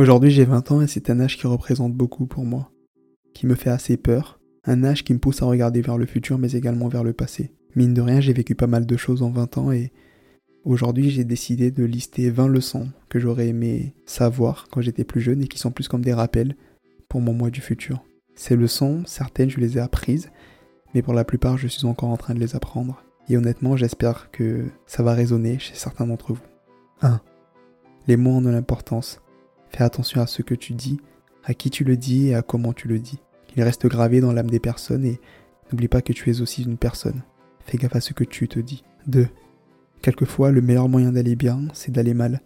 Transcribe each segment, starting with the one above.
Aujourd'hui j'ai 20 ans et c'est un âge qui représente beaucoup pour moi, qui me fait assez peur, un âge qui me pousse à regarder vers le futur mais également vers le passé. Mine de rien j'ai vécu pas mal de choses en 20 ans et aujourd'hui j'ai décidé de lister 20 leçons que j'aurais aimé savoir quand j'étais plus jeune et qui sont plus comme des rappels pour mon moi du futur. Ces leçons, certaines je les ai apprises, mais pour la plupart je suis encore en train de les apprendre. Et honnêtement j'espère que ça va résonner chez certains d'entre vous. 1. Les mots ont de l'importance. Fais attention à ce que tu dis, à qui tu le dis et à comment tu le dis. Il reste gravé dans l'âme des personnes et n'oublie pas que tu es aussi une personne. Fais gaffe à ce que tu te dis. 2. Quelquefois, le meilleur moyen d'aller bien, c'est d'aller mal.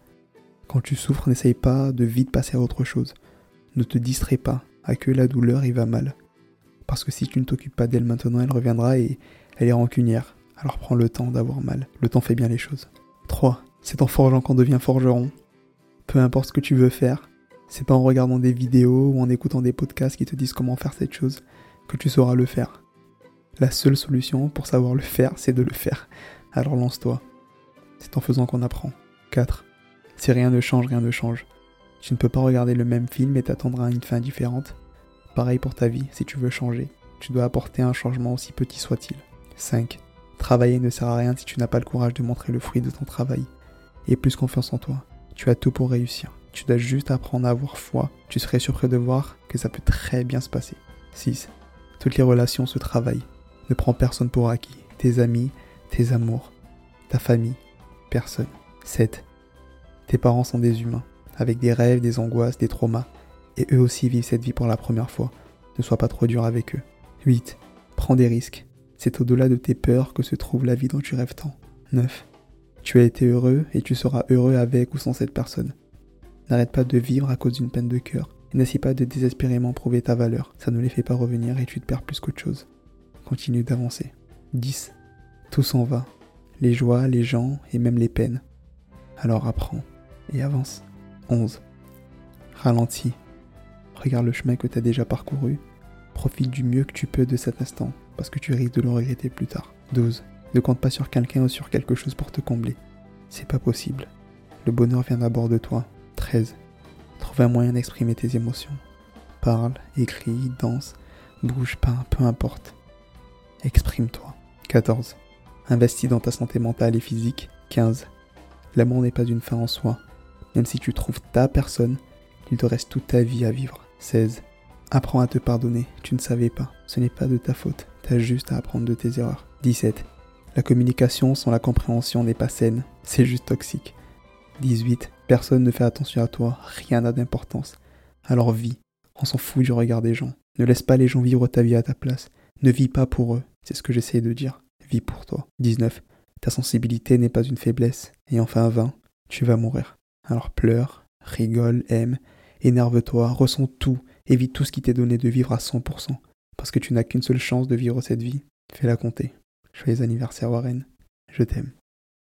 Quand tu souffres, n'essaye pas de vite passer à autre chose. Ne te distrais pas, accueille la douleur et va mal. Parce que si tu ne t'occupes pas d'elle maintenant, elle reviendra et elle est rancunière. Alors prends le temps d'avoir mal. Le temps fait bien les choses. 3. C'est en forgeant qu'on devient forgeron peu importe ce que tu veux faire, c'est pas en regardant des vidéos ou en écoutant des podcasts qui te disent comment faire cette chose que tu sauras le faire. La seule solution pour savoir le faire, c'est de le faire. Alors lance-toi. C'est en faisant qu'on apprend. 4. Si rien ne change, rien ne change. Tu ne peux pas regarder le même film et t'attendre à une fin différente. Pareil pour ta vie, si tu veux changer, tu dois apporter un changement aussi petit soit-il. 5. Travailler ne sert à rien si tu n'as pas le courage de montrer le fruit de ton travail. Et plus confiance en toi. Tu as tout pour réussir. Tu dois juste apprendre à avoir foi. Tu serais surpris de voir que ça peut très bien se passer. 6. Toutes les relations se travaillent. Ne prends personne pour acquis. Tes amis, tes amours, ta famille, personne. 7. Tes parents sont des humains, avec des rêves, des angoisses, des traumas, et eux aussi vivent cette vie pour la première fois. Ne sois pas trop dur avec eux. 8. Prends des risques. C'est au-delà de tes peurs que se trouve la vie dont tu rêves tant. 9. Tu as été heureux et tu seras heureux avec ou sans cette personne. N'arrête pas de vivre à cause d'une peine de cœur n'essaie pas de désespérément prouver ta valeur. Ça ne les fait pas revenir et tu te perds plus qu'autre chose. Continue d'avancer. 10. Tout s'en va. Les joies, les gens et même les peines. Alors apprends et avance. 11. Ralentis. Regarde le chemin que tu as déjà parcouru. Profite du mieux que tu peux de cet instant parce que tu risques de le regretter plus tard. 12. Ne compte pas sur quelqu'un ou sur quelque chose pour te combler. C'est pas possible. Le bonheur vient d'abord de toi. 13. Trouve un moyen d'exprimer tes émotions. Parle, écris, danse, bouge, peins, peu importe. Exprime-toi. 14. Investis dans ta santé mentale et physique. 15. L'amour n'est pas une fin en soi. Même si tu trouves ta personne, il te reste toute ta vie à vivre. 16. Apprends à te pardonner, tu ne savais pas. Ce n'est pas de ta faute, t'as juste à apprendre de tes erreurs. 17. La communication sans la compréhension n'est pas saine, c'est juste toxique. 18. Personne ne fait attention à toi, rien n'a d'importance. Alors vis, on s'en fout du regard des gens. Ne laisse pas les gens vivre ta vie à ta place. Ne vis pas pour eux, c'est ce que j'essaie de dire. Vis pour toi. 19. Ta sensibilité n'est pas une faiblesse. Et enfin 20. Tu vas mourir. Alors pleure, rigole, aime, énerve-toi, ressens tout, évite tout ce qui t'est donné de vivre à 100%. Parce que tu n'as qu'une seule chance de vivre cette vie. Fais-la compter. Joyeux anniversaire Warren, je t'aime.